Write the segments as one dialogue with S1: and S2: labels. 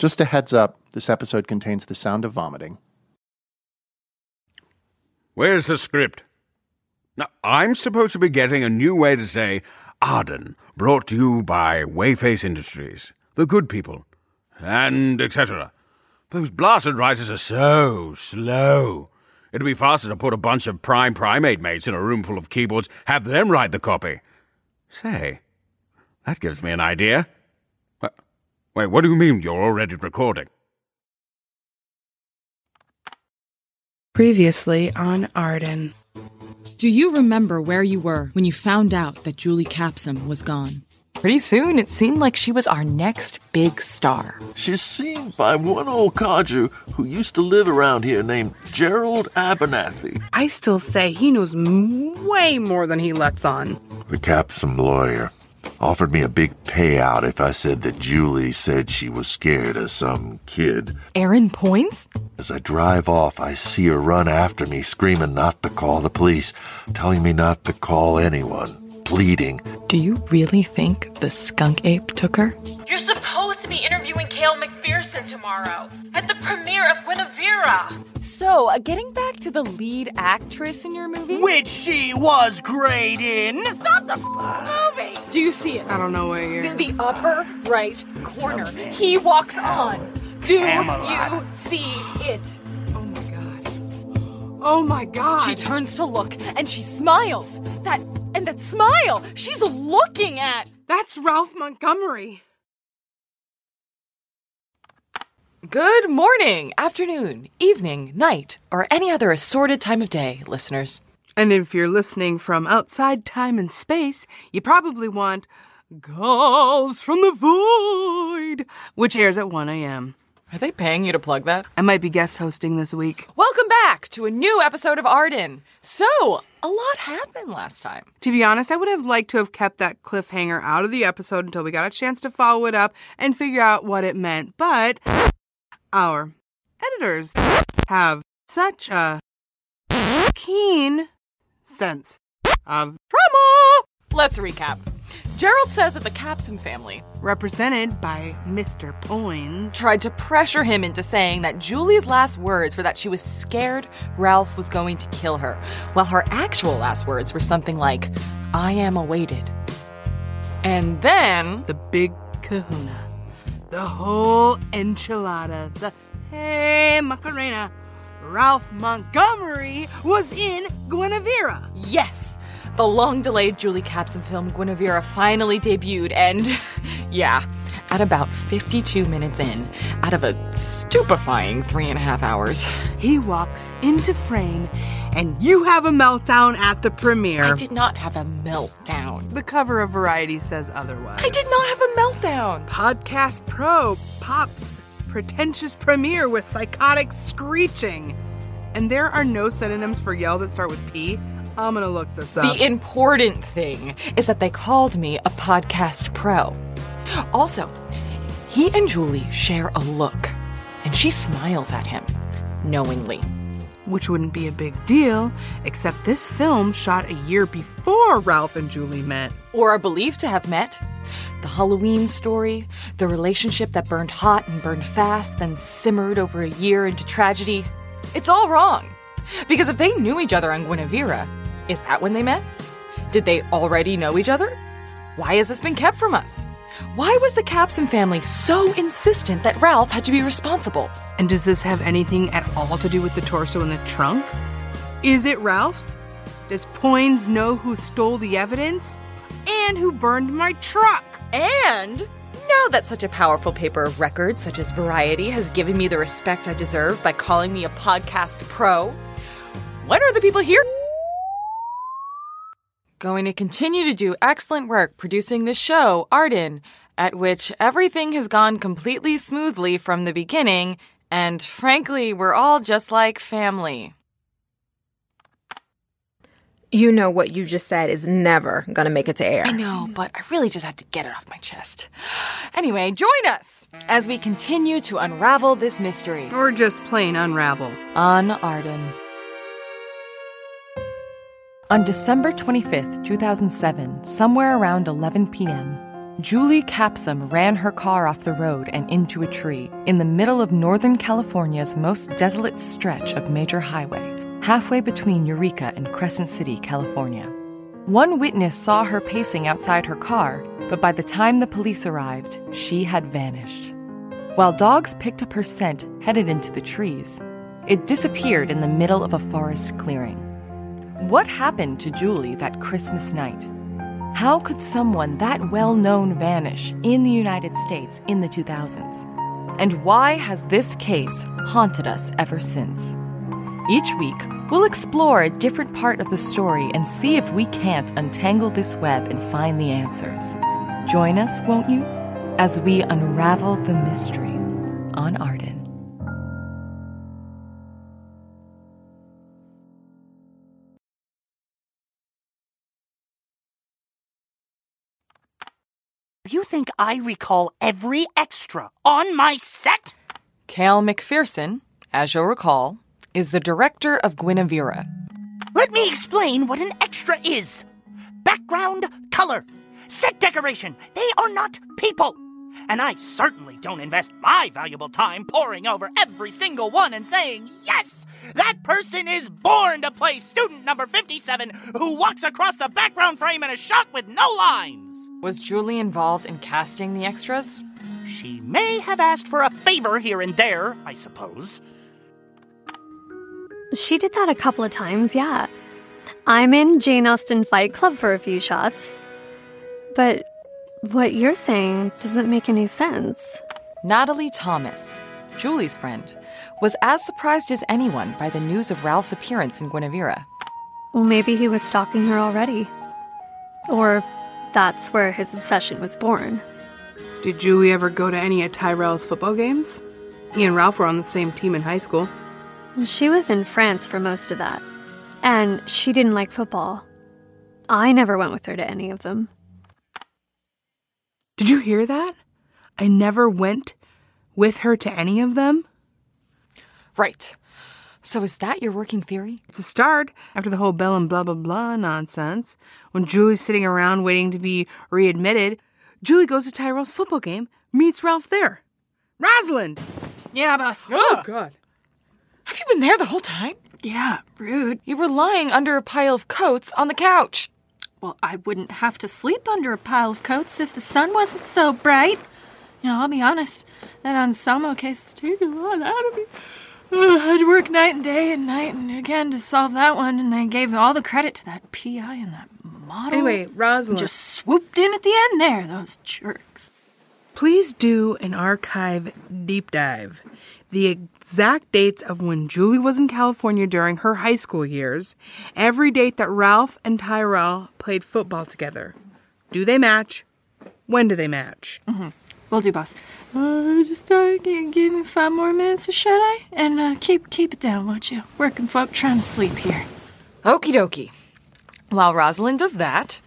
S1: Just a heads up, this episode contains the sound of vomiting.
S2: Where's the script? Now, I'm supposed to be getting a new way to say Arden, brought to you by Wayface Industries, the good people, and etc. Those blasted writers are so slow. It'd be faster to put a bunch of prime primate mates in a room full of keyboards, have them write the copy. Say, that gives me an idea. Wha- Wait, what do you mean you're already recording?
S3: Previously on Arden.
S4: Do you remember where you were when you found out that Julie Capsum was gone?
S5: Pretty soon, it seemed like she was our next big star.
S6: She's seen by one old codger who used to live around here named Gerald Abernathy.
S3: I still say he knows m- way more than he lets on.
S6: The Capsum lawyer offered me a big payout if I said that Julie said she was scared of some kid.
S5: Aaron Poins?
S6: As I drive off, I see her run after me, screaming not to call the police, telling me not to call anyone, pleading.
S5: Do you really think the skunk ape took her?
S7: You're supposed to be interviewing Cale McPherson tomorrow at the premiere of Guinevere.
S5: So, uh, getting back to the lead actress in your movie?
S8: Which she was great in.
S7: Stop the movie!
S4: Do you see it?
S3: I don't know where you're.
S4: The, the upper right corner. He walks on. Do
S8: Pamela.
S4: you see it?
S3: Oh my god. Oh my god.
S4: She turns to look and she smiles. That and that smile she's looking at.
S3: That's Ralph Montgomery.
S5: Good morning, afternoon, evening, night, or any other assorted time of day, listeners.
S3: And if you're listening from outside time and space, you probably want Calls from the Void, which airs at 1 a.m.
S5: Are they paying you to plug that?
S3: I might be guest hosting this week.
S5: Welcome back to a new episode of Arden. So, a lot happened last time.
S3: To be honest, I would have liked to have kept that cliffhanger out of the episode until we got a chance to follow it up and figure out what it meant. But our editors have such a keen sense of drama.
S5: Let's recap. Gerald says that the Capsum family
S3: Represented by Mr. Poins.
S5: tried to pressure him into saying that Julie's last words were that she was scared Ralph was going to kill her, while her actual last words were something like, I am awaited. And then
S3: the big kahuna. The whole enchilada. The hey Macarena. Ralph Montgomery was in Guinevere.
S5: Yes! The long delayed Julie Capsum film Guinevere finally debuted, and yeah, at about 52 minutes in, out of a stupefying three and a half hours.
S3: He walks into frame, and you have a meltdown at the premiere.
S5: I did not have a meltdown.
S3: The cover of Variety says otherwise.
S5: I did not have a meltdown.
S3: Podcast Pro pops pretentious premiere with psychotic screeching. And there are no synonyms for yell that start with P. I'm gonna look this up.
S5: The important thing is that they called me a podcast pro. Also, he and Julie share a look, and she smiles at him knowingly.
S3: Which wouldn't be a big deal, except this film shot a year before Ralph and Julie met.
S5: Or are believed to have met. The Halloween story, the relationship that burned hot and burned fast, then simmered over a year into tragedy. It's all wrong. Because if they knew each other on Guinevere, is that when they met? Did they already know each other? Why has this been kept from us? Why was the Capsum family so insistent that Ralph had to be responsible?
S3: And does this have anything at all to do with the torso in the trunk? Is it Ralph's? Does Poins know who stole the evidence? And who burned my truck?
S5: And now that such a powerful paper of record such as Variety has given me the respect I deserve by calling me a podcast pro, when are the people here? Going to continue to do excellent work producing this show, Arden, at which everything has gone completely smoothly from the beginning, and frankly, we're all just like family.
S9: You know what you just said is never gonna make it to air.
S5: I know, but I really just had to get it off my chest. Anyway, join us as we continue to unravel this mystery.
S3: Or just plain unravel.
S5: On Arden. On December 25th, 2007, somewhere around 11 p.m., Julie Capsum ran her car off the road and into a tree in the middle of Northern California's most desolate stretch of major highway, halfway between Eureka and Crescent City, California. One witness saw her pacing outside her car, but by the time the police arrived, she had vanished. While dogs picked up her scent headed into the trees, it disappeared in the middle of a forest clearing. What happened to Julie that Christmas night? How could someone that well known vanish in the United States in the 2000s? And why has this case haunted us ever since? Each week, we'll explore a different part of the story and see if we can't untangle this web and find the answers. Join us, won't you, as we unravel the mystery on Arden.
S8: Think I recall every extra on my set?
S5: Cale McPherson, as you'll recall, is the director of Guinevere.
S8: Let me explain what an extra is background color, set decoration. They are not people. And I certainly don't invest my valuable time poring over every single one and saying, yes, that person is born to play student number 57 who walks across the background frame in a shot with no lines.
S5: Was Julie involved in casting the extras?
S8: She may have asked for a favor here and there, I suppose.
S10: She did that a couple of times, yeah. I'm in Jane Austen Fight Club for a few shots. But what you're saying doesn't make any sense.
S5: Natalie Thomas, Julie's friend, was as surprised as anyone by the news of Ralph's appearance in Guinevere.
S10: Well, maybe he was stalking her already. Or that's where his obsession was born.
S3: Did Julie ever go to any of Tyrell's football games? He and Ralph were on the same team in high school.
S10: She was in France for most of that. And she didn't like football. I never went with her to any of them.
S3: Did you hear that? I never went with her to any of them.
S5: Right. So is that your working theory?
S3: It's a start after the whole Bell and blah blah blah nonsense. When Julie's sitting around waiting to be readmitted, Julie goes to Tyrell's football game, meets Ralph there. Rosalind!
S4: Yeah, boss.
S3: Oh, God.
S5: Have you been there the whole time?
S4: Yeah, rude.
S5: You were lying under a pile of coats on the couch.
S4: Well, I wouldn't have to sleep under a pile of coats if the sun wasn't so bright. You know, I'll be honest, that Anselmo case has taken a lot out of me. I'd work night and day and night and again to solve that one, and they gave all the credit to that PI and that model.
S3: Anyway, Rosalind.
S4: Just swooped in at the end there, those jerks.
S3: Please do an archive deep dive. The exact dates of when Julie was in California during her high school years, every date that Ralph and Tyrell played football together. Do they match? When do they match?
S4: Mm-hmm. Will do, boss. Uh, just uh, g- give me five more minutes, should I? And uh, keep keep it down, won't you? Working folk trying to sleep here.
S5: Okie dokie. While Rosalind does that,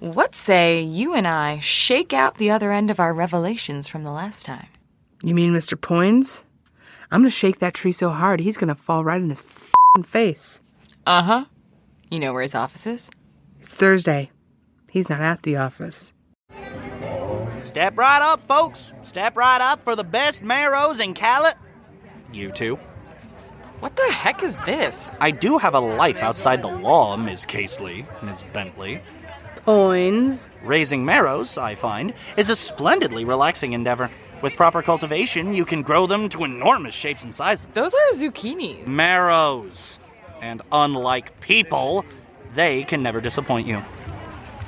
S5: what say you and I shake out the other end of our revelations from the last time?
S3: You mean Mr. Poins? I'm gonna shake that tree so hard he's gonna fall right in his fing face.
S5: Uh huh. You know where his office is?
S3: It's Thursday. He's not at the office.
S8: Step right up, folks. Step right up for the best marrows in Cali. You two.
S5: What the heck is this?
S8: I do have a life outside the law, Ms. Casely, Ms. Bentley.
S3: Poins.
S8: Raising marrows, I find, is a splendidly relaxing endeavor. With proper cultivation, you can grow them to enormous shapes and sizes.
S5: Those are zucchinis.
S8: Marrows. And unlike people, they can never disappoint you.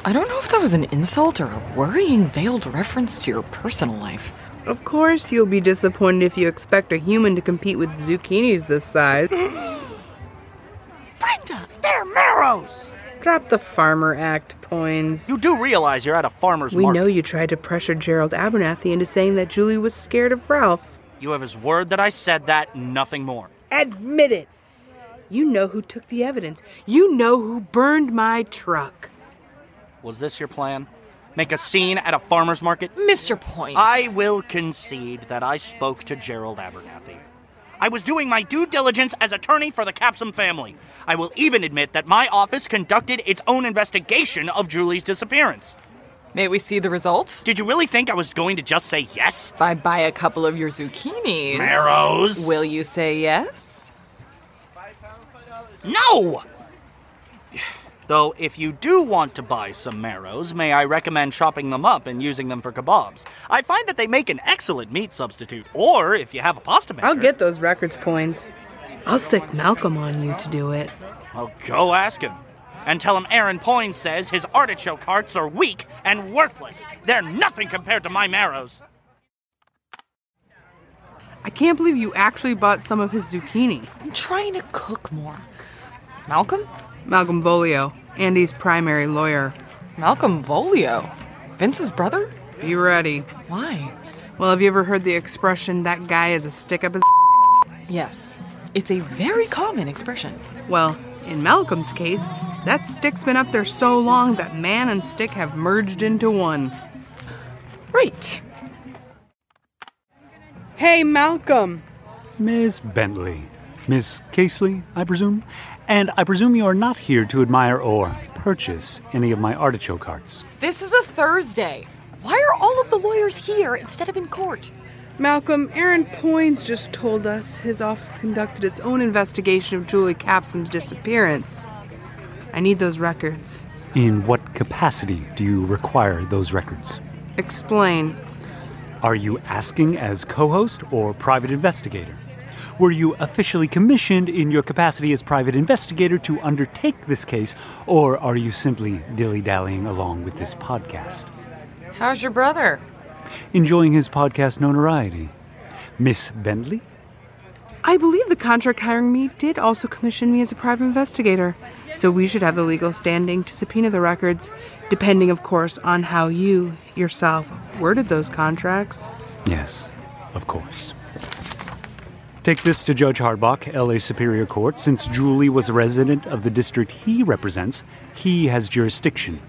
S5: I don't know if that was an insult or a worrying veiled reference to your personal life.
S3: Of course, you'll be disappointed if you expect a human to compete with zucchinis this size.
S8: Brenda, they're marrows!
S3: Drop the farmer act, Poins.
S8: You do realize you're at a farmer's
S3: We
S8: market.
S3: We know you tried to pressure Gerald Abernathy into saying that Julie was scared of Ralph.
S8: You have his word that I said that, nothing more.
S3: Admit it. You know who took the evidence. You know who burned my truck.
S8: Was this your plan? Make a scene at a farmer's market?
S5: Mr. Poins.
S8: I will concede that I spoke to Gerald Abernathy. I was doing my due diligence as attorney for the Capsum family. I will even admit that my office conducted its own investigation of Julie's disappearance.
S5: May we see the results?
S8: Did you really think I was going to just say yes?
S5: If I buy a couple of your zucchinis.
S8: Marrows.
S5: Will you say yes?
S8: No! Though, if you do want to buy some marrows, may I recommend chopping them up and using them for kebabs? I find that they make an excellent meat substitute. Or, if you have a pasta maker.
S3: I'll get those records Poins. I'll stick Malcolm on you to do it.
S8: Well, go ask him. And tell him Aaron Poins says his artichoke hearts are weak and worthless. They're nothing compared to my marrows.
S3: I can't believe you actually bought some of his zucchini.
S5: I'm trying to cook more. Malcolm?
S3: Malcolm Volio, Andy's primary lawyer.
S5: Malcolm Volio? Vince's brother?
S3: Be ready.
S5: Why?
S3: Well, have you ever heard the expression, that guy is a stick up his
S5: Yes. It's a very common expression.
S3: Well, in Malcolm's case, that stick's been up there so long that man and stick have merged into one.
S5: Right.
S3: Hey, Malcolm!
S11: Miss Bentley. Miss Casely, I presume? And I presume you are not here to admire or purchase any of my artichoke hearts.
S5: This is a Thursday. Why are all of the lawyers here instead of in court?
S3: Malcolm, Aaron Poins just told us his office conducted its own investigation of Julie Capsum's disappearance. I need those records.
S11: In what capacity do you require those records?
S3: Explain.
S11: Are you asking as co host or private investigator? Were you officially commissioned in your capacity as private investigator to undertake this case, or are you simply dilly dallying along with this podcast?
S5: How's your brother?
S11: Enjoying his podcast notoriety. Miss Bentley?
S3: I believe the contract hiring me did also commission me as a private investigator, so we should have the legal standing to subpoena the records, depending, of course, on how you, yourself, worded those contracts.
S11: Yes, of course. Take this to Judge Hardbach, LA Superior Court. Since Julie was a resident of the district he represents, he has jurisdiction.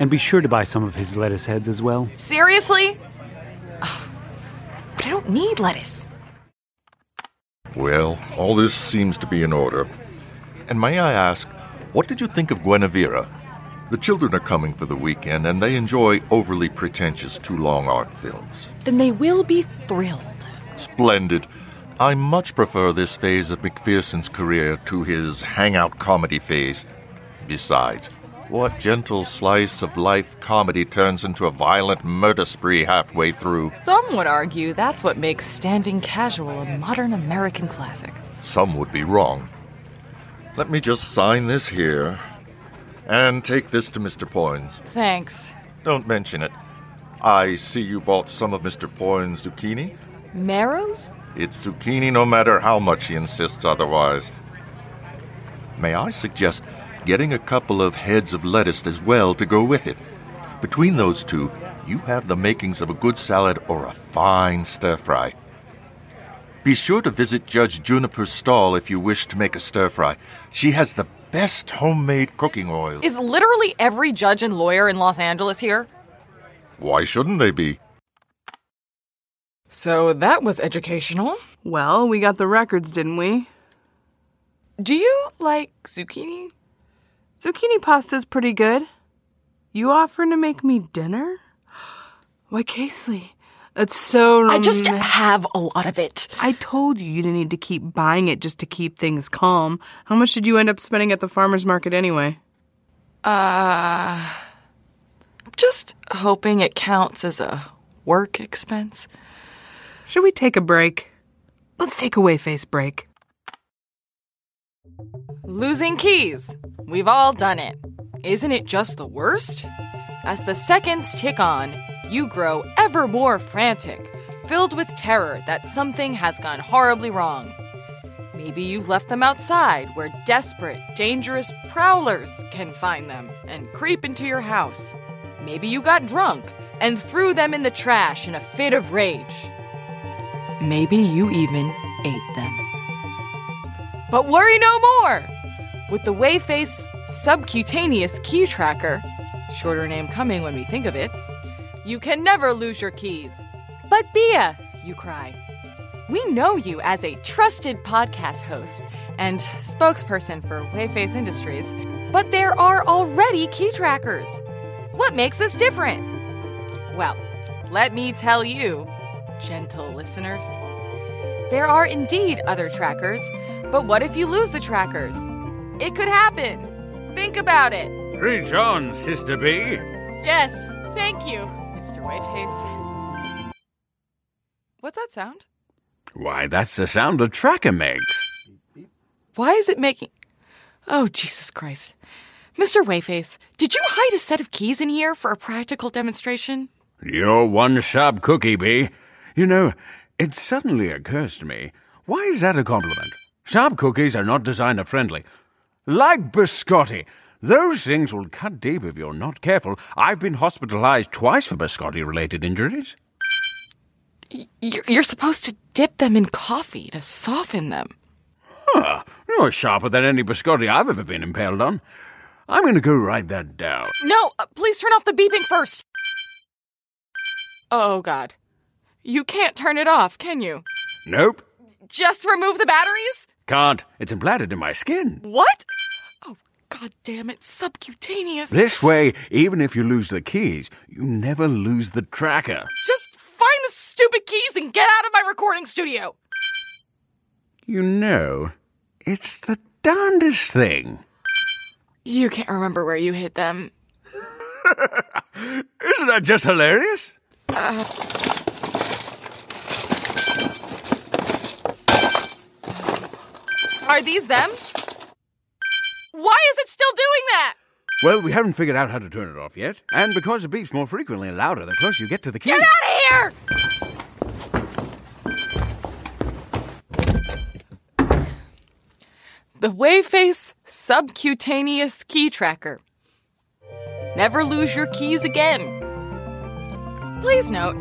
S11: And be sure to buy some of his lettuce heads as well.
S5: Seriously? Ugh. But I don't need lettuce.
S6: Well, all this seems to be in order. And may I ask, what did you think of Guinevere? The children are coming for the weekend, and they enjoy overly pretentious too long art films.
S5: Then they will be thrilled.
S6: Splendid. I much prefer this phase of McPherson's career to his hangout comedy phase. Besides, what gentle slice of life comedy turns into a violent murder spree halfway through?
S5: Some would argue that's what makes Standing Casual a modern American classic.
S6: Some would be wrong. Let me just sign this here. And take this to Mr. Poins.
S5: Thanks.
S6: Don't mention it. I see you bought some of Mr. Poins' zucchini.
S5: Marrows?
S6: It's zucchini no matter how much he insists otherwise. May I suggest getting a couple of heads of lettuce as well to go with it? Between those two, you have the makings of a good salad or a fine stir fry. Be sure to visit Judge Juniper's stall if you wish to make a stir fry. She has the best homemade cooking oil.
S5: Is literally every judge and lawyer in Los Angeles here?
S6: Why shouldn't they be?
S5: So that was educational.
S3: Well, we got the records, didn't we?
S5: Do you like zucchini?
S3: Zucchini pasta's pretty good. You offering to make me dinner? Why, Casely, it's so. romantic.
S5: I just have a lot of it.
S3: I told you you didn't need to keep buying it just to keep things calm. How much did you end up spending at the farmer's market anyway?
S5: Uh, just hoping it counts as a work expense.
S3: Should we take a break? Let's take a Wayface break.
S5: Losing keys. We've all done it. Isn't it just the worst? As the seconds tick on, you grow ever more frantic, filled with terror that something has gone horribly wrong. Maybe you've left them outside where desperate, dangerous prowlers can find them and creep into your house. Maybe you got drunk and threw them in the trash in a fit of rage. Maybe you even ate them. But worry no more! With the Wayface Subcutaneous Key Tracker, shorter name coming when we think of it, you can never lose your keys. But Bia, you cry, we know you as a trusted podcast host and spokesperson for Wayface Industries, but there are already key trackers. What makes us different? Well, let me tell you, gentle listeners. There are indeed other trackers, but what if you lose the trackers? It could happen. Think about it.
S2: Reach on, Sister B.
S5: Yes, thank you, Mr. Wayface. What's that sound?
S2: Why, that's the sound a tracker makes.
S5: Why is it making. Oh, Jesus Christ. Mr. Wayface, did you hide a set of keys in here for a practical demonstration?
S2: You're one sharp cookie, Bee. You know, it suddenly occurs to me why is that a compliment? Sharp cookies are not designer friendly. Like biscotti. Those things will cut deep if you're not careful. I've been hospitalized twice for biscotti related injuries.
S5: You're, you're supposed to dip them in coffee to soften them.
S2: Huh. You're sharper than any biscotti I've ever been impaled on. I'm going to go write that down.
S5: No, uh, please turn off the beeping first. Oh, God. You can't turn it off, can you?
S2: Nope.
S5: Just remove the batteries?
S2: Can't. It's implanted in my skin.
S5: What? Oh, God damn it. Subcutaneous.
S2: This way, even if you lose the keys, you never lose the tracker.
S5: Just find the stupid keys and get out of my recording studio.
S2: You know, it's the darndest thing.
S5: You can't remember where you hid them.
S2: Isn't that just hilarious?
S5: Uh, are these them? Why is it still doing that?
S2: Well, we haven't figured out how to turn it off yet. And because it beeps more frequently and louder the closer you get to the key.
S5: Get out of here! The Wayface Subcutaneous Key Tracker. Never lose your keys again. Please note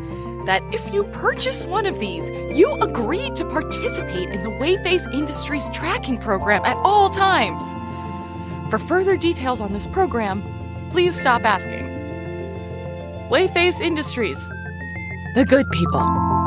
S5: that if you purchase one of these, you agree to participate in the Wayface Industries tracking program at all times. For further details on this program, please stop asking. Wayface Industries. The good people.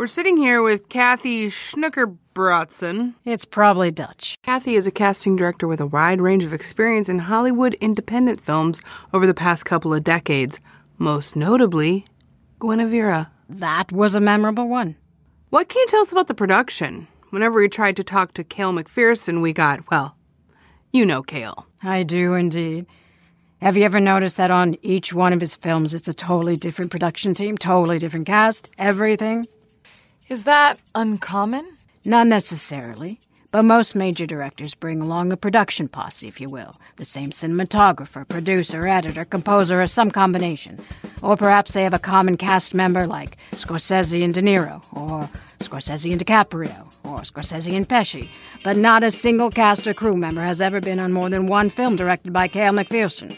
S3: We're sitting here with Kathy Schnooker-Bratson.
S12: It's probably Dutch.
S3: Kathy is a casting director with a wide range of experience in Hollywood independent films over the past couple of decades, most notably Guinevere.
S12: That was a memorable one.
S3: What can you tell us about the production? Whenever we tried to talk to Cale McPherson, we got, well, you know Cale.
S12: I do indeed. Have you ever noticed that on each one of his films, it's a totally different production team, totally different cast, everything?
S5: Is that uncommon?
S12: Not necessarily, but most major directors bring along a production posse, if you will. The same cinematographer, producer, editor, composer, or some combination. Or perhaps they have a common cast member like Scorsese and De Niro, or Scorsese and DiCaprio, or Scorsese and Pesci. But not a single cast or crew member has ever been on more than one film directed by Cale McPherson.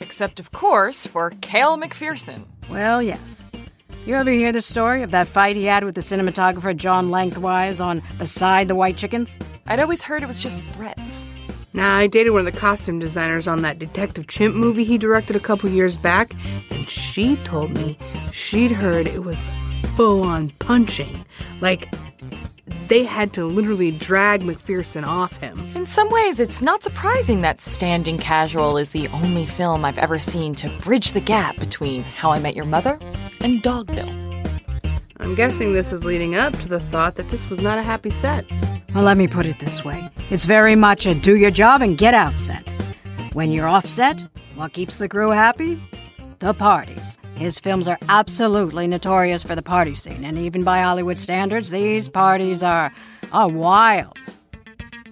S5: Except, of course, for Cale McPherson.
S12: Well, yes. You ever hear the story of that fight he had with the cinematographer John Lengthwise on Beside the White Chickens?
S5: I'd always heard it was just threats.
S3: Nah, I dated one of the costume designers on that Detective Chimp movie he directed a couple years back, and she told me she'd heard it was full on punching. Like, they had to literally drag McPherson off him.
S5: In some ways, it's not surprising that Standing Casual is the only film I've ever seen to bridge the gap between How I Met Your Mother and Dogville.
S3: I'm guessing this is leading up to the thought that this was not a happy set.
S12: Well, let me put it this way it's very much a do your job and get out set. When you're off set, what keeps the crew happy? The parties. His films are absolutely notorious for the party scene, and even by Hollywood standards, these parties are, are wild.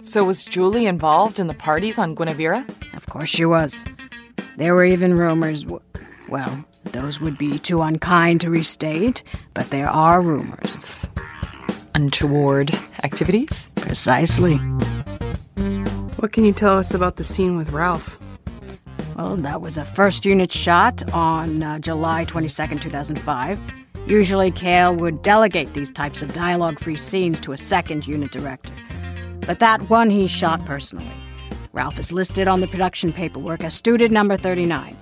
S5: So, was Julie involved in the parties on Guinevere?
S12: Of course she was. There were even rumors. Well, those would be too unkind to restate, but there are rumors.
S5: Untoward activities?
S12: Precisely.
S3: What can you tell us about the scene with Ralph?
S12: Well, that was a first unit shot on uh, July 22nd, 2005. Usually, Cale would delegate these types of dialogue free scenes to a second unit director. But that one he shot personally. Ralph is listed on the production paperwork as student number 39.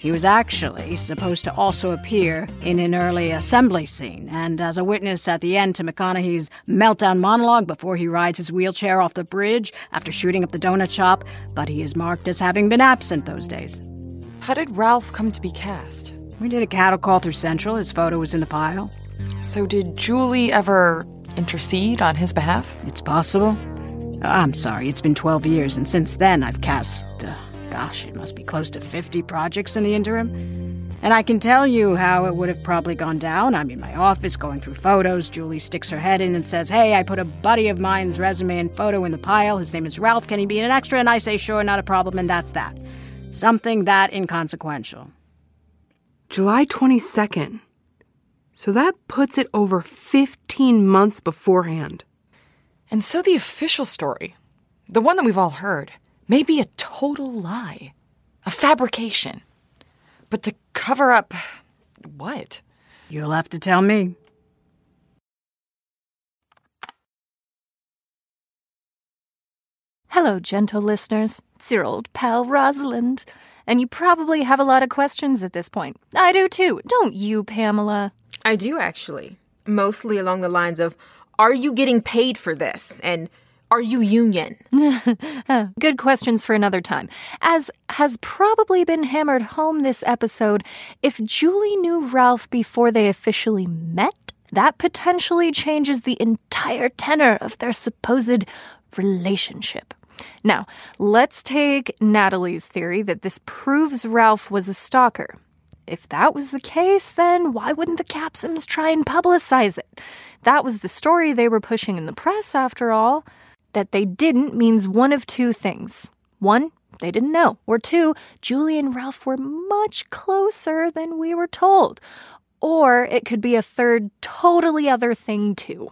S12: He was actually supposed to also appear in an early assembly scene and as a witness at the end to McConaughey's meltdown monologue before he rides his wheelchair off the bridge after shooting up the donut shop, but he is marked as having been absent those days.
S5: How did Ralph come to be cast?
S12: We did a cattle call through Central. His photo was in the pile.
S5: So, did Julie ever intercede on his behalf?
S12: It's possible. I'm sorry, it's been 12 years, and since then I've cast. Uh, Gosh, it must be close to 50 projects in the interim. And I can tell you how it would have probably gone down. I'm in my office going through photos. Julie sticks her head in and says, Hey, I put a buddy of mine's resume and photo in the pile. His name is Ralph. Can he be an extra? And I say, Sure, not a problem. And that's that. Something that inconsequential.
S3: July 22nd. So that puts it over 15 months beforehand.
S5: And so the official story, the one that we've all heard, may be a total lie, a fabrication. But to cover up what?
S12: You'll have to tell me.
S4: Hello, gentle listeners. It's your old pal Rosalind. And you probably have a lot of questions at this point. I do too. Don't you, Pamela?
S9: I do, actually. Mostly along the lines of Are you getting paid for this? And are you union?
S4: Good questions for another time. As has probably been hammered home this episode, if Julie knew Ralph before they officially met, that potentially changes the entire tenor of their supposed relationship. Now, let's take Natalie's theory that this proves Ralph was a stalker. If that was the case, then why wouldn't the Capsums try and publicize it? That was the story they were pushing in the press, after all. That they didn't means one of two things. One, they didn't know. Or two, Julie and Ralph were much closer than we were told. Or it could be a third, totally other thing, too.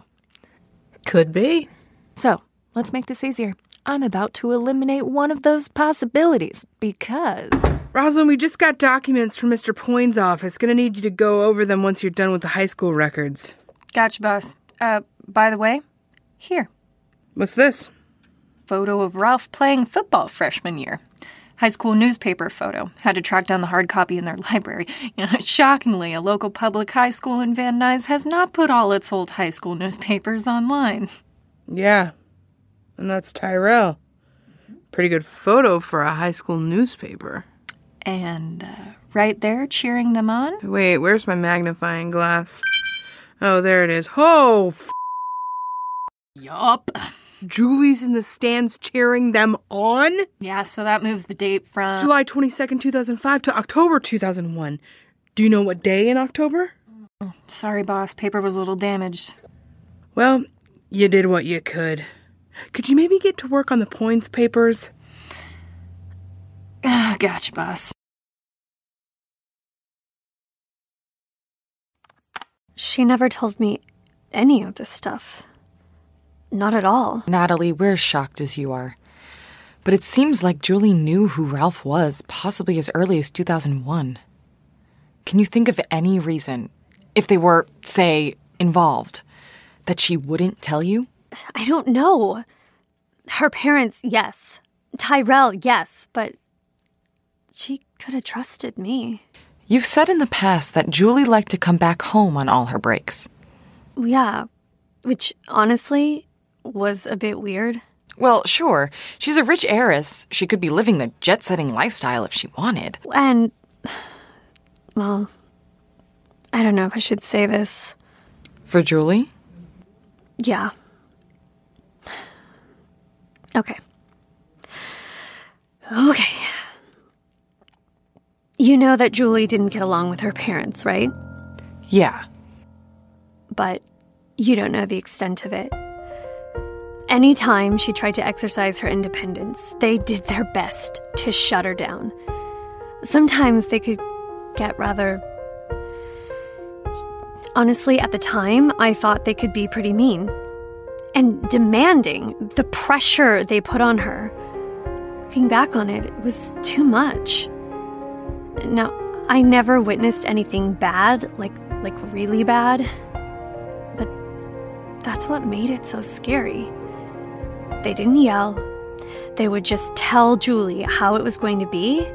S9: Could be.
S4: So, let's make this easier. I'm about to eliminate one of those possibilities because.
S3: Rosalind, we just got documents from Mr. Poind's office. Gonna need you to go over them once you're done with the high school records.
S4: Gotcha, boss. Uh, by the way, here.
S3: What's this?
S4: Photo of Ralph playing football freshman year. High school newspaper photo. Had to track down the hard copy in their library. You know, shockingly, a local public high school in Van Nuys has not put all its old high school newspapers online.
S3: Yeah. And that's Tyrell. Pretty good photo for a high school newspaper.
S4: And uh, right there, cheering them on.
S3: Wait, where's my magnifying glass? Oh, there it is. Oh, f-
S4: Yup.
S3: Julie's in the stands cheering them on?
S4: Yeah, so that moves the date from
S3: July 22nd, 2005 to October 2001. Do you know what day in October?
S4: Sorry, boss. Paper was a little damaged.
S3: Well, you did what you could. Could you maybe get to work on the Poins papers?
S4: Ah, gotcha, boss.
S10: She never told me any of this stuff. Not at all.
S5: Natalie, we're as shocked as you are. But it seems like Julie knew who Ralph was, possibly as early as 2001. Can you think of any reason, If they were, say, involved, that she wouldn't tell you?
S10: I don't know. Her parents, yes. Tyrell, yes, but she could have trusted me.
S5: You've said in the past that Julie liked to come back home on all her breaks.
S10: Yeah, which honestly was a bit weird.
S5: Well, sure. She's a rich heiress. She could be living the jet setting lifestyle if she wanted.
S10: And, well, I don't know if I should say this.
S5: For Julie?
S10: Yeah. Okay. Okay. You know that Julie didn't get along with her parents, right?
S5: Yeah.
S10: But you don't know the extent of it. Anytime she tried to exercise her independence, they did their best to shut her down. Sometimes they could get rather. Honestly, at the time, I thought they could be pretty mean. And demanding the pressure they put on her. Looking back on it, it was too much. Now, I never witnessed anything bad, like like really bad. But that's what made it so scary. They didn't yell. They would just tell Julie how it was going to be.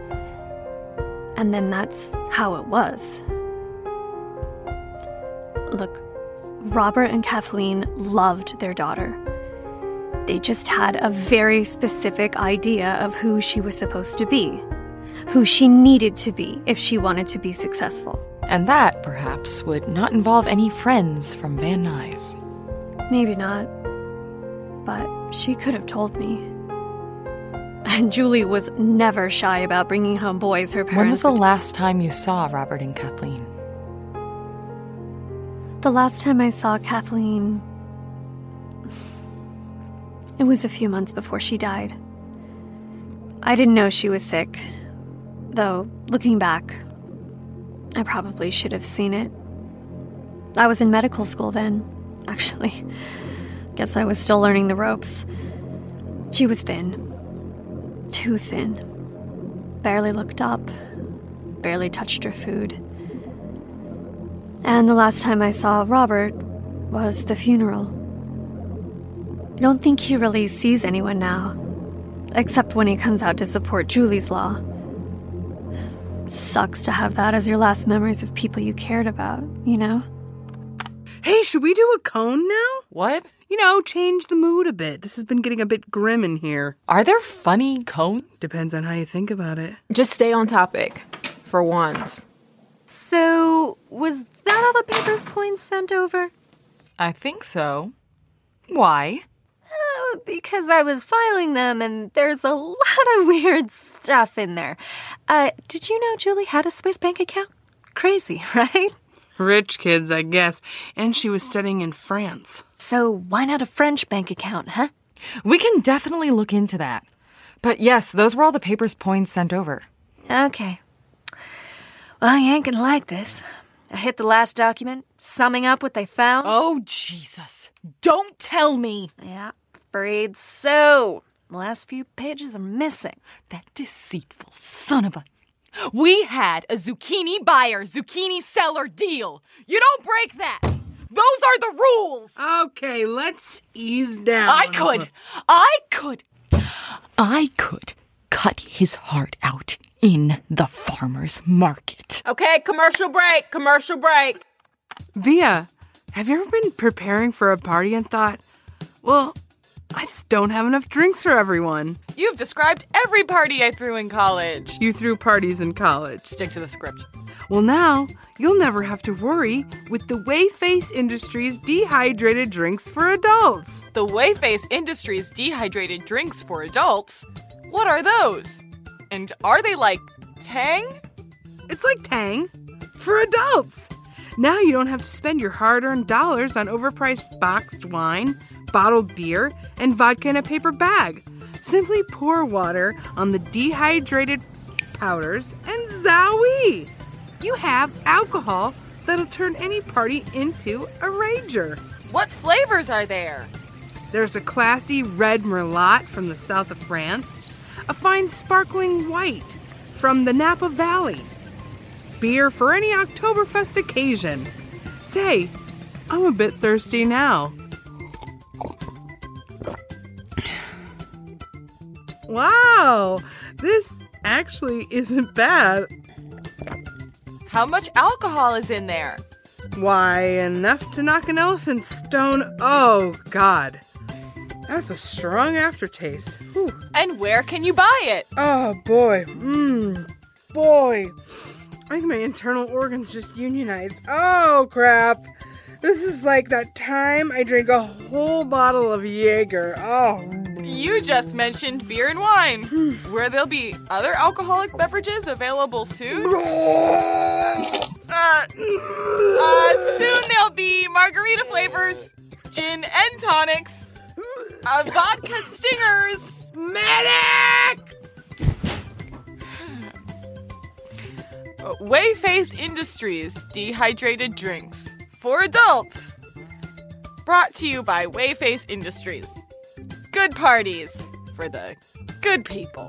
S10: And then that's how it was. Look, Robert and Kathleen loved their daughter. They just had a very specific idea of who she was supposed to be, who she needed to be if she wanted to be successful.
S5: And that, perhaps, would not involve any friends from Van Nuys.
S10: Maybe not. But she could have told me. And Julie was never shy about bringing home boys her parents.
S5: When was the last time you saw Robert and Kathleen?
S10: The last time I saw Kathleen. It was a few months before she died. I didn't know she was sick, though, looking back, I probably should have seen it. I was in medical school then, actually. Guess I was still learning the ropes. She was thin. Too thin. Barely looked up. Barely touched her food. And the last time I saw Robert was the funeral. I don't think he really sees anyone now, except when he comes out to support Julie's law. Sucks to have that as your last memories of people you cared about, you know?
S3: Hey, should we do a koan now?
S5: What?
S3: You know, change the mood a bit. This has been getting a bit grim in here.
S5: Are there funny koans?
S3: Depends on how you think about it.
S9: Just stay on topic for once.
S4: So, was that all the papers Poins sent over?
S5: I think so. Why?
S4: Uh, because I was filing them and there's a lot of weird stuff in there. Uh, did you know Julie had a Swiss bank account? Crazy, right?
S3: Rich kids, I guess. And she was studying in France.
S4: So, why not a French bank account, huh?
S5: We can definitely look into that. But yes, those were all the papers Poins sent over.
S4: Okay. Well, you ain't gonna like this. I hit the last document, summing up what they found.
S5: Oh, Jesus. Don't tell me.
S4: Yeah, afraid so. The last few pages are missing.
S5: That deceitful son of a. We had a zucchini buyer, zucchini seller deal. You don't break that. Those are the rules.
S3: Okay, let's ease down.
S5: I could. I could. I could cut his heart out in the farmer's market.
S9: Okay, commercial break, commercial break.
S3: Via, have you ever been preparing for a party and thought, well, I just don't have enough drinks for everyone?
S5: You've described every party I threw in college.
S3: You threw parties in college.
S5: Stick to the script.
S3: Well, now you'll never have to worry with the Wayface Industries dehydrated drinks for adults.
S5: The Wayface Industries dehydrated drinks for adults? What are those? And are they like Tang?
S3: It's like Tang for adults. Now you don't have to spend your hard earned dollars on overpriced boxed wine, bottled beer, and vodka in a paper bag. Simply pour water on the dehydrated powders and zowie! You have alcohol that'll turn any party into a rager.
S5: What flavors are there?
S3: There's a classy red merlot from the south of France, a fine sparkling white from the Napa Valley, beer for any Oktoberfest occasion, Say, I'm a bit thirsty now. Wow, this actually isn't bad.
S5: How much alcohol is in there?
S3: Why, enough to knock an elephant stone. Oh, God. That's a strong aftertaste. Whew.
S5: And where can you buy it?
S3: Oh, boy. Mmm. Boy. I think my internal organs just unionized. Oh, crap. This is like that time I drank a whole bottle of Jaeger. Oh.
S5: You just mentioned beer and wine. Where there'll be other alcoholic beverages available soon? uh, uh, soon there'll be margarita flavors, gin and tonics, uh, vodka stingers.
S3: Medic!
S5: Uh, Wayface Industries dehydrated drinks for adults. Brought to you by Wayface Industries. Good parties for the good people.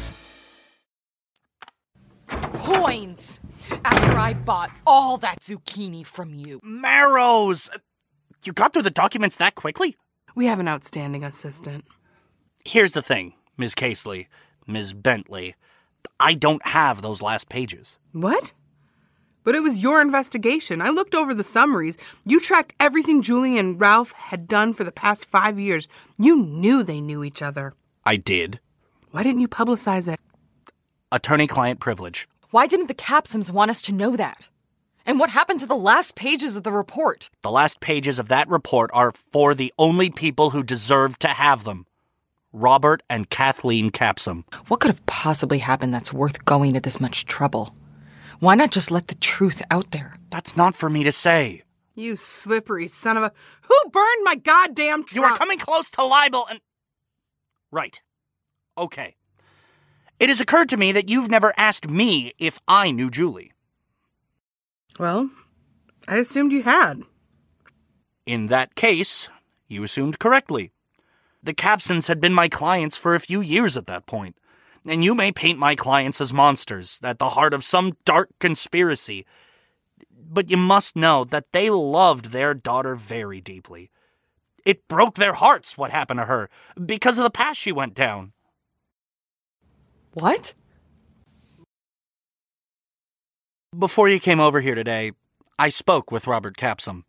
S5: After I bought all that zucchini from you.
S8: Marrows! You got through the documents that quickly?
S3: We have an outstanding assistant.
S8: Here's the thing, Ms. Casely, Ms. Bentley. I don't have those last pages.
S3: What? But it was your investigation. I looked over the summaries. You tracked everything Julie and Ralph had done for the past five years. You knew they knew each other.
S8: I did.
S3: Why didn't you publicize it?
S8: Attorney client privilege.
S5: Why didn't the Capsums want us to know that? And what happened to the last pages of the report?
S8: The last pages of that report are for the only people who deserve to have them Robert and Kathleen Capsum.
S5: What could have possibly happened that's worth going to this much trouble? Why not just let the truth out there?
S8: That's not for me to say.
S3: You slippery son of a. Who burned my goddamn truck?
S8: You are coming close to libel and. Right. Okay. It has occurred to me that you've never asked me if I knew Julie.
S3: Well, I assumed you had.
S8: In that case, you assumed correctly. The Capsums had been my clients for a few years at that point, and you may paint my clients as monsters at the heart of some dark conspiracy. But you must know that they loved their daughter very deeply. It broke their hearts what happened to her because of the path she went down.
S5: What?
S8: Before you came over here today, I spoke with Robert Capsum.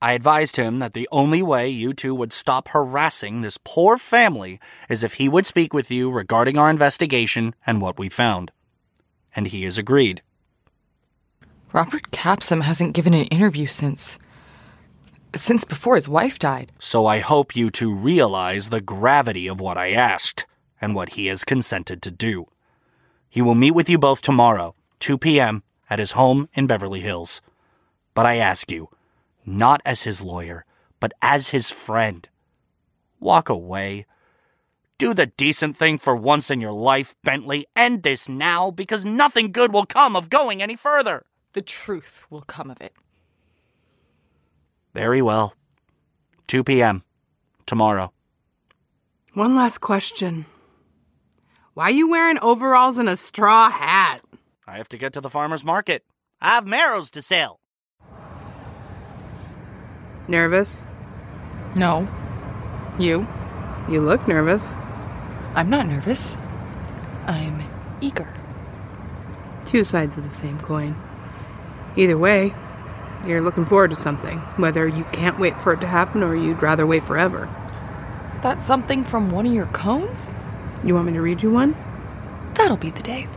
S8: I advised him that the only way you two would stop harassing this poor family is if he would speak with you regarding our investigation and what we found. And he has agreed.
S5: Robert Capsum hasn't given an interview since. since before his wife died.
S8: So I hope you two realize the gravity of what I asked and what he has consented to do. He will meet with you both tomorrow, 2 p.m., at his home in Beverly Hills. But I ask you, not as his lawyer, but as his friend. Walk away. Do the decent thing for once in your life, Bentley. End this now, because nothing good will come of going any further.
S5: The truth will come of it.
S8: Very well. 2 p.m. tomorrow.
S3: One last question. Why you wearing overalls and a straw hat?
S8: I have to get to the farmer's market. I have marrows to sell.
S3: Nervous?
S5: No. You?
S3: You look nervous.
S5: I'm not nervous. I'm eager.
S3: Two sides of the same coin. Either way, you're looking forward to something, whether you can't wait for it to happen or you'd rather wait forever.
S5: That's something from one of your koans?
S3: You want me to read you one?
S5: That'll be the day.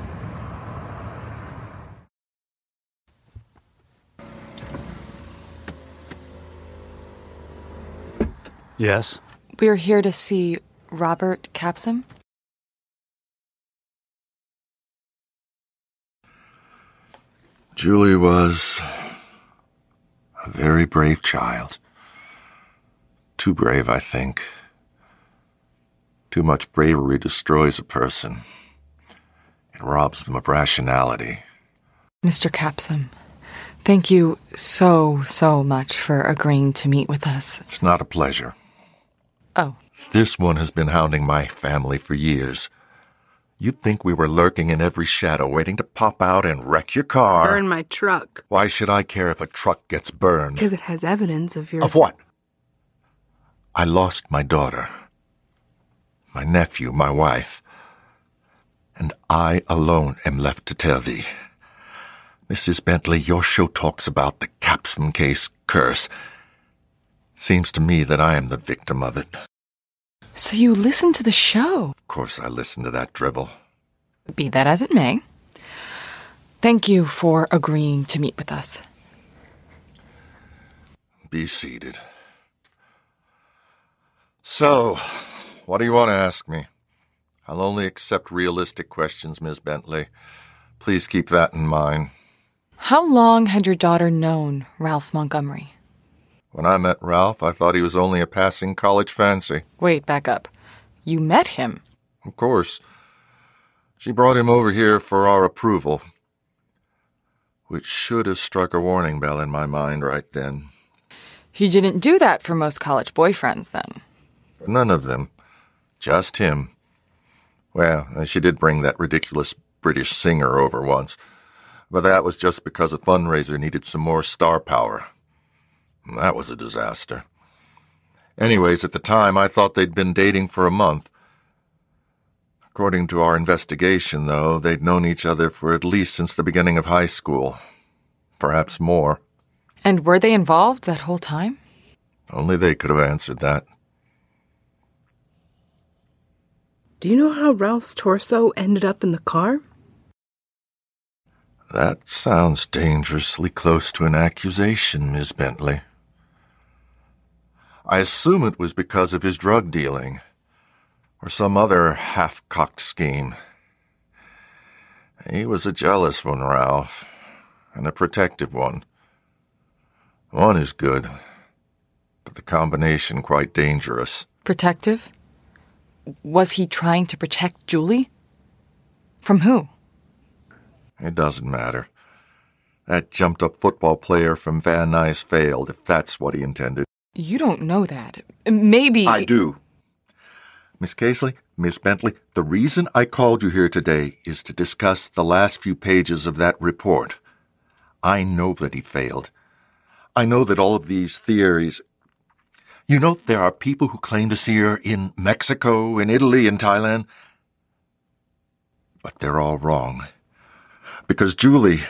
S11: Yes.
S5: We're here to see Robert Capsum.
S6: Julie was A very brave child. Too brave, I think. Too much bravery destroys a person. It robs them of rationality.
S5: Mr. Capsum, thank you so, so much for agreeing to meet with us.
S6: It's not a pleasure.
S5: Oh.
S6: This one has been hounding my family for years. You'd think we were lurking in every shadow, waiting to pop out and wreck your car.
S3: Burn my truck.
S6: Why should I care if a truck gets burned?
S3: Because it has evidence of your.
S6: Of what? I lost my daughter, my nephew, my wife, and I alone am left to tell thee. Mrs. Bentley, your show talks about the Capsum case curse. Seems to me that I am the victim of it.
S5: So you listen to the show?
S6: Of course I listen to that drivel.
S5: Be that as it may. Thank you for agreeing to meet with us.
S6: Be seated. So, what do you want to ask me? I'll only accept realistic questions, Miss Bentley. Please keep that in mind.
S5: How long had your daughter known Ralph Montgomery?
S6: When I met Ralph, I thought he was only a passing college fancy.
S5: Wait, back up. You met him?
S6: Of course. She brought him over here for our approval, which should have struck a warning bell in my mind right then.
S5: He didn't do that for most college boyfriends, then.
S6: None of them. Just him. Well, uh, she did bring that ridiculous British singer over once, but that was just because a fundraiser needed some more star power. That was a disaster. Anyways, at the time, I thought they'd been dating for a month. According to our investigation, though, they'd known each other for at least since the beginning of high school. Perhaps more.
S5: And were they involved that whole time?
S6: Only they could have answered that.
S3: Do you know how Ralph's torso ended up in the car?
S6: That sounds dangerously close to an accusation, Miss Bentley. I assume it was because of his drug dealing, or some other half cocked scheme. He was a jealous one, Ralph, and a protective one. One is good, but the combination quite dangerous.
S5: Protective? Was he trying to protect Julie? From who?
S6: It doesn't matter. That jumped up football player from Van Nuys failed, if that's what he intended.
S5: You don't know that. Maybe.
S6: I do. Miss Casely, Miss Bentley, the reason I called you here today is to discuss the last few pages of that report. I know that he failed. I know that all of these theories. You know, there are people who claim to see her in Mexico, in Italy, in Thailand. But they're all wrong. Because Julie,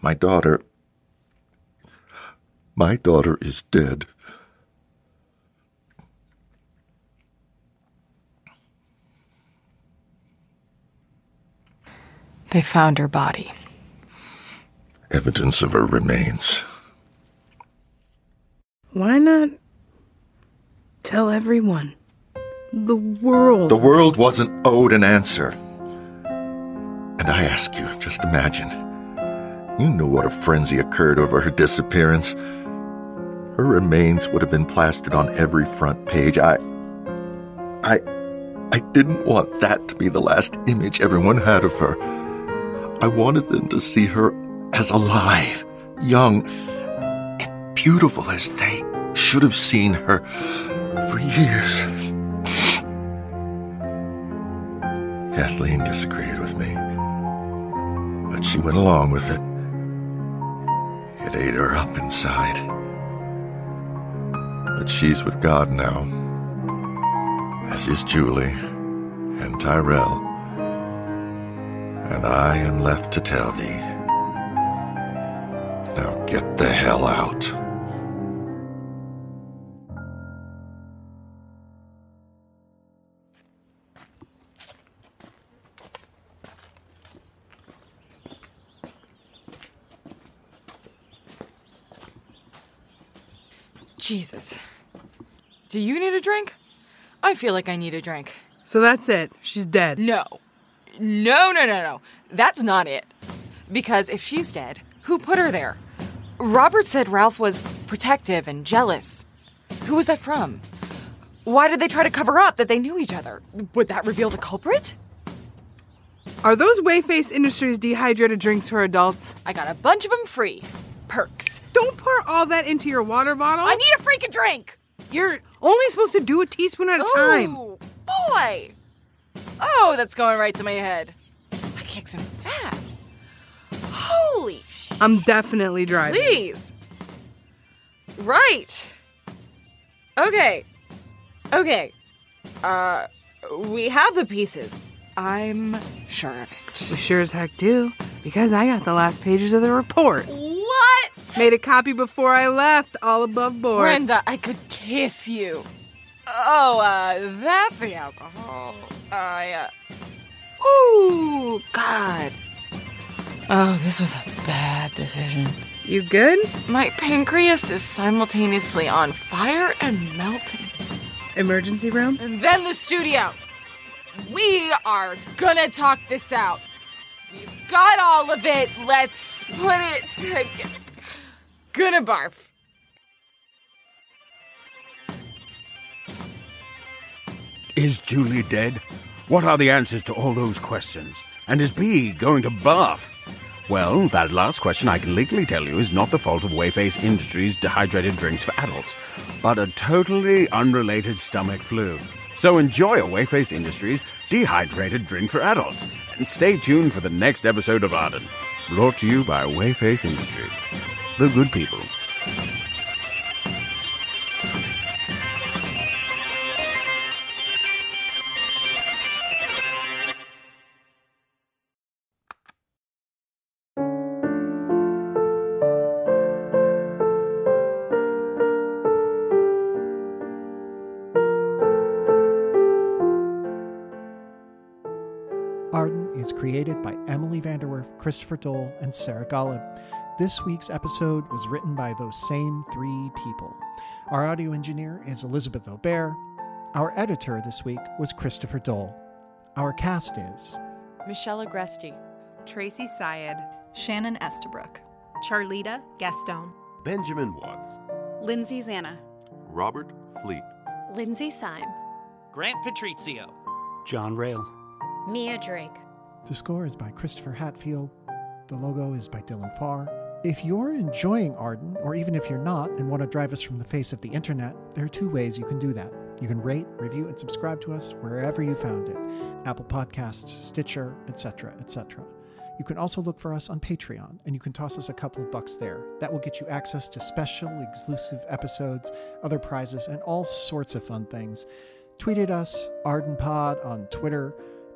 S6: my daughter, my daughter is dead.
S5: They found her body.
S6: Evidence of her remains.
S3: Why not tell everyone? The world.
S6: The world wasn't owed an answer. And I ask you, just imagine. You know what a frenzy occurred over her disappearance. Her remains would have been plastered on every front page. I. I. I didn't want that to be the last image everyone had of her. I wanted them to see her as alive, young, beautiful as they should have seen her for years. Kathleen disagreed with me, but she went along with it. It ate her up inside. But she's with God now, as is Julie and Tyrell. And I am left to tell thee. Now get the hell out.
S5: Jesus. Do you need a drink? I feel like I need a drink.
S3: So that's it. She's dead.
S5: No. No, no, no, no. That's not it. Because if she's dead, who put her there? Robert said Ralph was protective and jealous. Who was that from? Why did they try to cover up that they knew each other? Would that reveal the culprit?
S3: Are those Wayface Industries dehydrated drinks for adults?
S5: I got a bunch of them free. Perks.
S3: Don't pour all that into your water bottle.
S5: I need a freaking drink!
S3: You're only supposed to do a teaspoon at a time.
S5: Ooh, boy! Oh, that's going right to my head. That kicks in fast. Holy sh-
S3: I'm definitely driving.
S5: Please. Right. Okay. Okay. Uh, we have the pieces. I'm sure of it.
S3: We sure as heck do, because I got the last pages of the report.
S5: What?
S3: Made a copy before I left, all above board.
S5: Brenda, I could kiss you. Oh, uh, that's the alcohol. I, uh. Ooh, God. Oh, this was a bad decision.
S3: You good?
S5: My pancreas is simultaneously on fire and melting.
S3: Emergency room?
S5: And then the studio. We are gonna talk this out. Got all of it. Let's put it together. Gonna barf.
S2: Is Julie dead? What are the answers to all those questions? And is B going to barf? Well, that last question I can legally tell you is not the fault of Wayface Industries dehydrated drinks for adults, but a totally unrelated stomach flu. So enjoy a Wayface Industries dehydrated drink for adults, and stay tuned for the next episode of Arden, brought to you by Wayface Industries, the good people.
S1: Christopher Dole, and Sarah Golub. This week's episode was written by those same three people. Our audio engineer is Elizabeth Aubert. Our editor this week was Christopher Dole. Our cast is
S5: Michelle Agresti.
S13: Tracy Syed.
S14: Shannon Estabrook.
S13: Charlita Gaston.
S15: Benjamin Watts.
S13: Lindsay Zanna.
S15: Robert Fleet.
S16: Lindsay Syme.
S8: Grant Patrizio.
S11: John Rail.
S17: Mia Drake.
S1: The score is by Christopher Hatfield. The logo is by Dylan Farr. If you're enjoying Arden, or even if you're not and want to drive us from the face of the internet, there are two ways you can do that. You can rate, review, and subscribe to us wherever you found it Apple Podcasts, Stitcher, etc., etc. You can also look for us on Patreon, and you can toss us a couple of bucks there. That will get you access to special, exclusive episodes, other prizes, and all sorts of fun things. Tweet at us, ArdenPod on Twitter.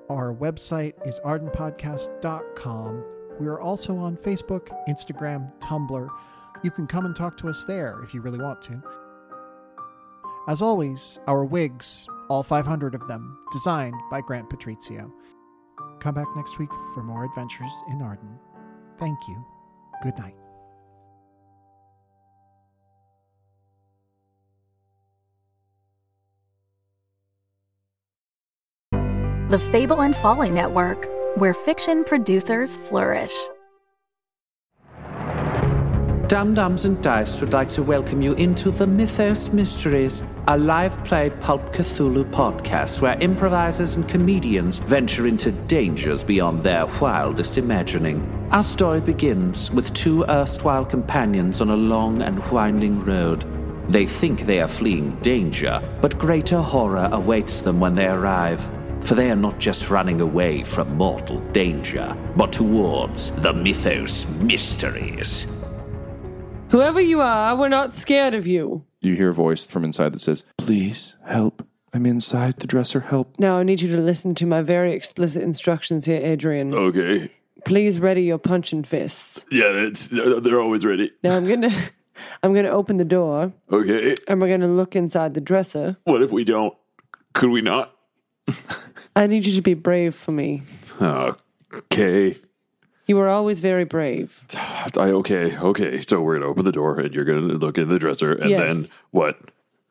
S1: Our website is ardenpodcast.com. We are also on Facebook, Instagram, Tumblr. You can come and talk to us there if you really want to. As always, our wigs, all 500 of them, designed by Grant Patrizio. Come back next week for more adventures in Arden. Thank you. Good night.
S18: The Fable and Folly Network, where fiction producers flourish.
S19: Dum Dums and Dice would like to welcome you into the Mythos Mysteries, a live play pulp Cthulhu podcast where improvisers and comedians venture into dangers beyond their wildest imagining. Our story begins with two erstwhile companions on a long and winding road. They think they are fleeing danger, but greater horror awaits them when they arrive. For they are not just running away from mortal danger, but towards the Mythos Mysteries.
S20: Whoever you are, we're not scared of you.
S21: You hear a voice from inside that says, Please help. I'm inside the dresser. Help.
S20: Now I need you to listen to my very explicit instructions here, Adrian.
S21: Okay.
S20: Please ready your punching fists.
S21: Yeah, it's, they're always ready.
S20: Now I'm gonna I'm gonna open the door
S21: Okay.
S20: and we're gonna look inside the dresser.
S21: What if we don't? Could we not?
S20: I need you to be brave for me.
S21: Okay.
S20: You were always very brave.
S21: I, okay, okay. So we're gonna open the door and you're gonna look in the dresser and
S20: Yes.
S21: then what?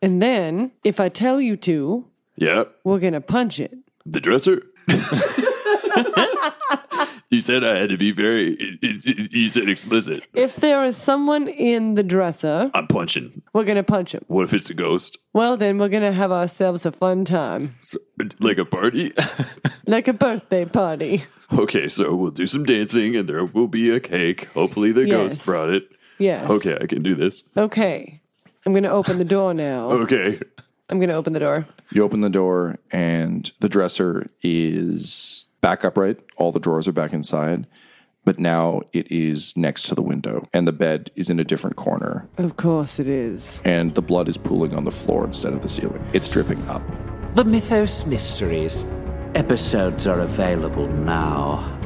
S20: And then, if I tell you to,
S21: Yeah,
S20: we're gonna punch it.
S21: the dresser.
S22: You said I had to be very. You said explicit.
S20: If there is someone in the dresser,
S22: I'm punching.
S20: we're gonna punch him.
S22: What if it's a ghost?
S20: Well, then we're gonna have ourselves a fun time,
S22: So, like a party?
S20: like a birthday party.
S22: okay, so we'll do some dancing and there will be a cake. Hopefully the
S20: Yes.
S22: ghost brought it.
S20: Yes.
S22: Okay, I can do this.
S20: Okay. I'm gonna open the door now.
S22: Okay.
S20: I'm gonna open the door.
S21: You open the door, and the dresser is back upright. All the drawers are back inside, but now it is next to the window, and the bed is in a different corner,
S20: Of course it is.
S21: and the blood is pooling on the floor instead of the ceiling. It's dripping up.
S19: The Mythos Mysteries. Episodes are available now.